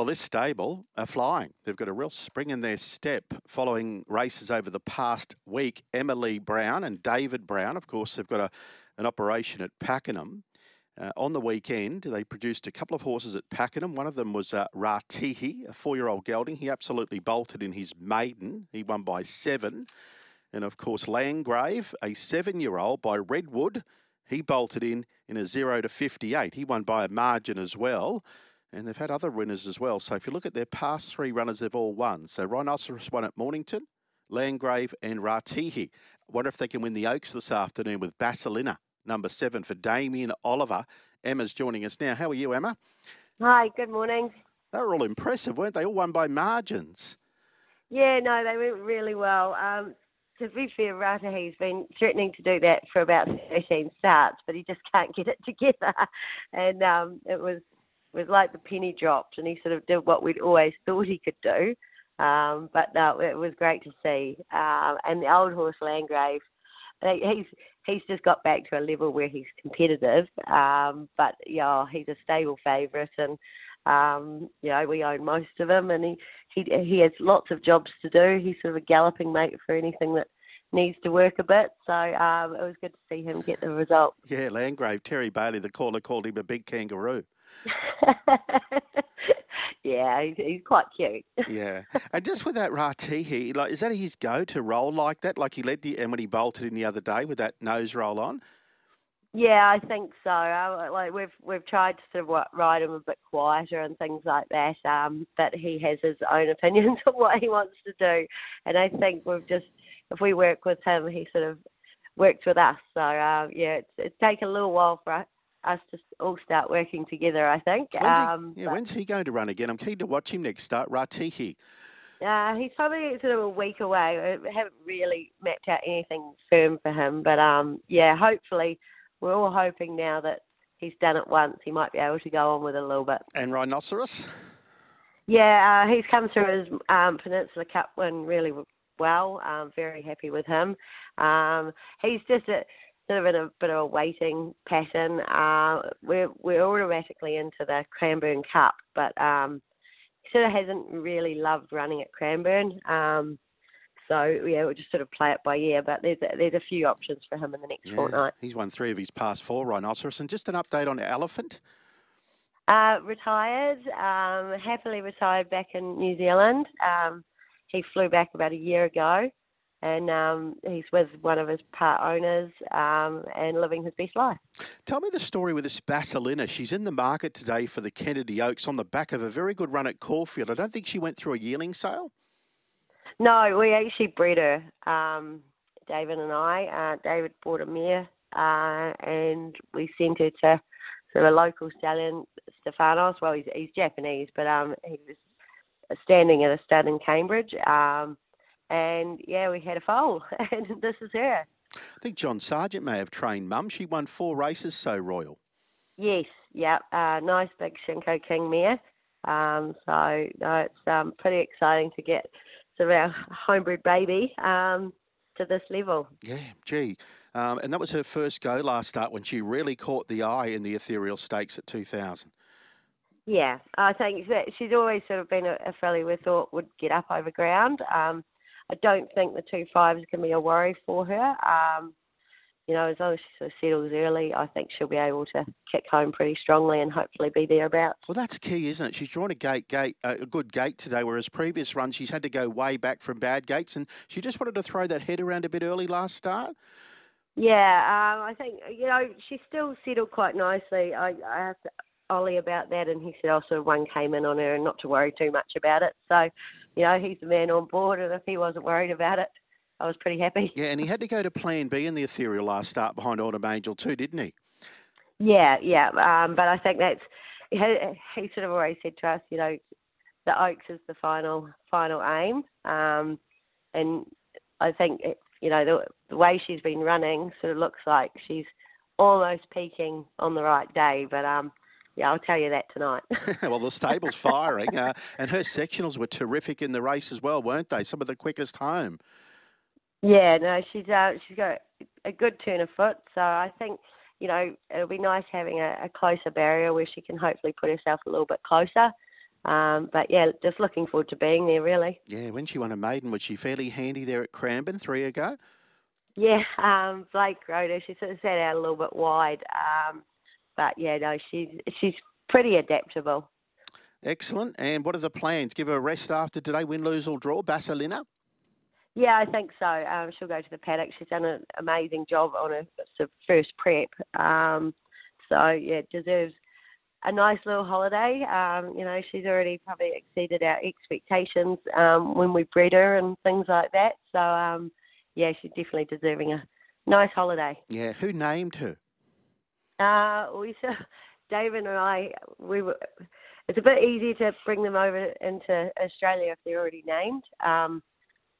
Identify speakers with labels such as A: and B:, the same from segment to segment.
A: Well, this stable are flying. They've got a real spring in their step following races over the past week. Emily Browne and David Browne, of course, they've got a, an operation at Pakenham. Uh, on the weekend, they produced a couple of horses at Pakenham. One of them was uh, Ratihi, a four year old gelding. He absolutely bolted in his maiden. He won by seven. And of course, Landgrave, a seven year old by Redwood, he bolted in in a 0 to 58. He won by a margin as well. And they've had other winners as well. So if you look at their past three runners, they've all won. So Rhinoceros won at Mornington, Landgrave, and Ratihi. I wonder if they can win the Oaks this afternoon with Basilinna, number seven for Damien Oliver. Emma's joining us now. How are you, Emma?
B: Hi, good morning.
A: They were all impressive, weren't they? All won by margins.
B: Yeah, no, they went really well. Um, to be fair, Rata, he's been threatening to do that for about 13 starts, but he just can't get it together. And um, it was was like the penny dropped, and he sort of did what we'd always thought he could do. Um, but no, it was great to see. Um, and the old horse Landgrave, he's he's just got back to a level where he's competitive. Um, but yeah, he's a stable favourite, and um, you know we own most of him, and he he he has lots of jobs to do. He's sort of a galloping mate for anything that needs to work a bit. So um, it was good to see him get the result.
A: Yeah, Landgrave, Terry Bailey, the caller called him a big kangaroo.
B: yeah, he's, quite cute.
A: yeah, and just with that Ratihi, like, is that his go to roll like that? Like he led the and when he bolted in the other day with that nose roll on.
B: Yeah, I think so. I, like we've we've tried to sort of ride him a bit quieter and things like that. Um, but he has his own opinions of what he wants to do, and I think we've just if we work with him, he sort of works with us. So uh, yeah, it's it's taken a little while for us us to all start working together, I think.
A: When's he, um, yeah, when's he going to run again? I'm keen to watch him next start. Ratihi.
B: Uh, he's probably sort of a week away. We haven't really mapped out anything firm for him, but um, yeah, hopefully we're all hoping now that he's done it once, he might be able to go on with it a little bit.
A: And Rhinoceros?
B: Yeah, uh, he's come through his um, Peninsula Cup win really well. I'm very happy with him. Um, he's just a sort of in a bit of a waiting pattern. Uh, we're we're automatically into the Cranbourne Cup, but um, he sort of hasn't really loved running at Cranbourne. Um, so yeah, we'll just sort of play it by ear. But there's a, there's a few options for him in the next
A: yeah,
B: fortnight.
A: He's won three of his past four rhinoceros, and just an update on Elephant.
B: Uh, retired, um, happily retired back in New Zealand. Um, he flew back about a year ago and um, he's with one of his part owners um, and living his best life.
A: Tell me the story with this Basilinna. She's in the market today for the Kennedy Oaks on the back of a very good run at Caulfield. I don't think she went through a yearling sale.
B: No, we actually bred her, um, David and I. Uh, David bought a mare uh, and we sent her to sort of a local stallion, Staphanos. Well, he's, he's Japanese, but um, he was standing at a stud in Cambridge. And yeah, we had a foal, and this is her.
A: I think John Sargent may have trained Mum. She won four races so royal.
B: Yes, yeah, uh, nice big Shinko King mare. Um, so no, it's um, pretty exciting to get sort of our homebred baby um, to this level.
A: Yeah, gee. Um, and that was her first go last start when she really caught the eye in the ethereal stakes at 2000.
B: Yeah, I think that she's always sort of been a, a filly we thought would get up over ground. Um, I don't think the two fives can be a worry for her. Um, you know, as long as she sort of settles early, I think she'll be able to kick home pretty strongly and hopefully be thereabouts.
A: Well, that's key, isn't it? She's drawn a gate, gate, uh, a good gate today, whereas previous runs she's had to go way back from bad gates, and she just wanted to throw that head around a bit early last start.
B: Yeah, um, I think you know she still settled quite nicely. I, I asked Ollie about that, and he said also one came in on her, and not to worry too much about it. So you know, he's the man on board, and if he wasn't worried about it, I was pretty happy.
A: Yeah, and he had to go to Plan B in the ethereal last start behind Autumn Angel too, didn't he?
B: Yeah, yeah, um, but I think that's he, he sort of always said to us, you know, the Oaks is the final final aim, um, and I think it, you know the, the way she's been running sort of looks like she's almost peaking on the right day, but um, yeah, I'll tell you that tonight.
A: well, the stable's firing, uh, and her sectionals were terrific in the race as well, weren't they? Some of the quickest home.
B: Yeah, no, she's uh, she's got a good turn of foot, so I think you know it'll be nice having a, a closer barrier where she can hopefully put herself a little bit closer. Um, but yeah, just looking forward to being there. Really.
A: Yeah, when she won a maiden, was she fairly handy there at Cranbourne three ago?
B: Yeah, um, Blake rode her. She sort of sat out a little bit wide, um, but yeah, no, she's she's pretty adaptable.
A: Excellent. And what are the plans? Give her a rest after today, win, lose, or draw. Basilinna?
B: Yeah, I think so. Um, she'll go to the paddock. She's done an amazing job on her first prep. Um, so yeah, deserves a nice little holiday. Um, you know, she's already probably exceeded our expectations um, when we bred her and things like that. So um, yeah, she's definitely deserving a nice holiday.
A: Yeah, who named her?
B: Uh, we saw David and I. We were. It's a bit easier to bring them over into Australia if they're already named. Um,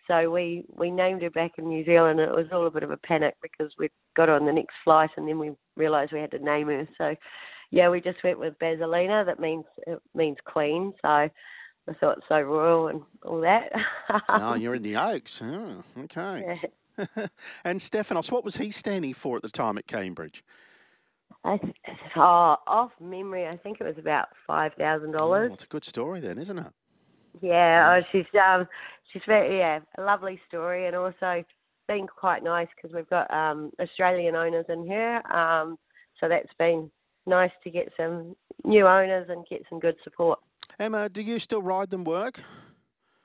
B: so we we named her back in New Zealand. And it was all a bit of a panic because we got on the next flight and then we realised we had to name her. So yeah, we just went with Basilinna. That means it means queen. So I thought so royal and all that.
A: oh, you're in the Oaks. Oh, okay. Yeah. and Staphanos, what was he standing for at the time at Cambridge?
B: I, oh, off memory, I think it was about five thousand dollars.
A: It's a good story then, isn't it?
B: Yeah, oh, she's um, she's very yeah, a lovely story, and also been quite nice because we've got um Australian owners in here, Um, so that's been nice to get some new owners and get some good support.
A: Emma, do you still ride them work?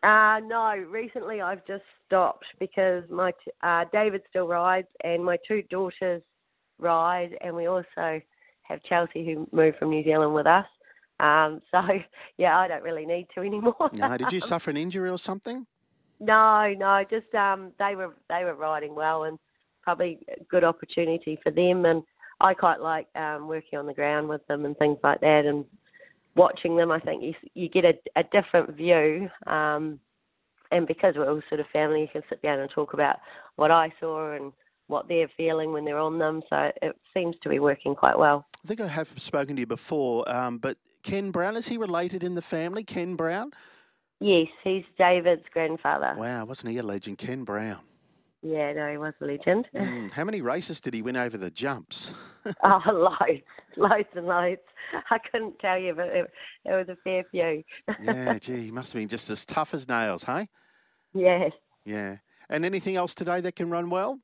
B: Uh, no, recently I've just stopped because my t- uh, David still rides and my two daughters ride, and we also have Chelsea who moved from New Zealand with us. Um, so yeah, I don't really need to anymore.
A: no, did you suffer an injury or something?
B: No, no, just um, they were they were riding well and probably a good opportunity for them and I quite like um, working on the ground with them and things like that, and watching them. I think you you get a, a different view, um, and because we're all sort of family, you can sit down and talk about what I saw and what they're feeling when they're on them. So it seems to be working quite well.
A: I think I have spoken to you before, um, but Ken Browne is he related in the family? Ken Browne.
B: Yes, he's David's grandfather.
A: Wow, wasn't he a legend, Ken Browne?
B: Yeah, no, he was a legend.
A: Mm, how many races did he win over the jumps?
B: oh, loads, loads and loads. I couldn't tell you, but it, it was a fair few.
A: yeah, gee, he must have been just as tough as nails, hey?
B: Yes.
A: Yeah. And anything else today that can run well?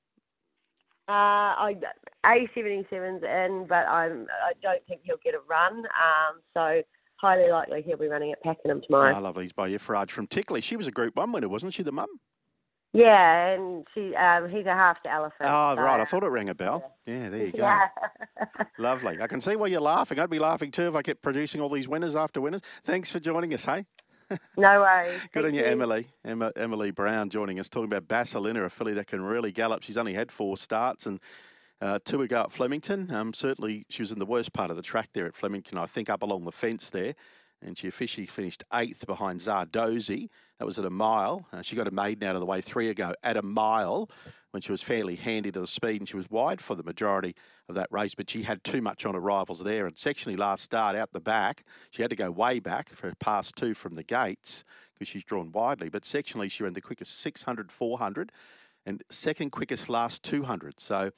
B: Uh, I A seventy sevens in, but I'm I don't think he'll get a run. Um, so highly likely he'll be running at Pakenham tomorrow.
A: Oh, lovely. He's by Farage from Tickley. She was a Group One winner, wasn't she? The mum.
B: Yeah, and she um, he's a half to elephant.
A: Oh, so. right. I thought it rang a bell. Yeah, yeah there you go.
B: Yeah.
A: Lovely. I can see why you're laughing. I'd be laughing too if I kept producing all these winners after winners. Thanks for joining us, hey?
B: No worries.
A: Good Thank on you, you, Emily. Emma, Emily Browne joining us, talking about Basilinna, a filly that can really gallop. She's only had four starts and uh, two ago at Flemington. Um, certainly, she was in the worst part of the track there at Flemington, I think, up along the fence there and she officially finished eighth behind Zardozi. That was at a mile. Uh, she got a maiden out of the way three ago at a mile when she was fairly handy to the speed and she was wide for the majority of that race, but she had too much on arrivals there. And sectionally, last start out the back, she had to go way back for a pass two from the gates because she's drawn widely. But sectionally, she ran the quickest 600, 400 and second quickest last 200. So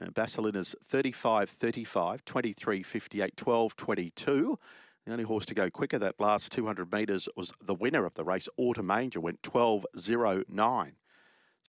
A: uh, Basilinna's 35, 35, 23, 58, 12, 22. The only horse to go quicker that last 200 metres was the winner of the race, Autumn Angel, went 12.09.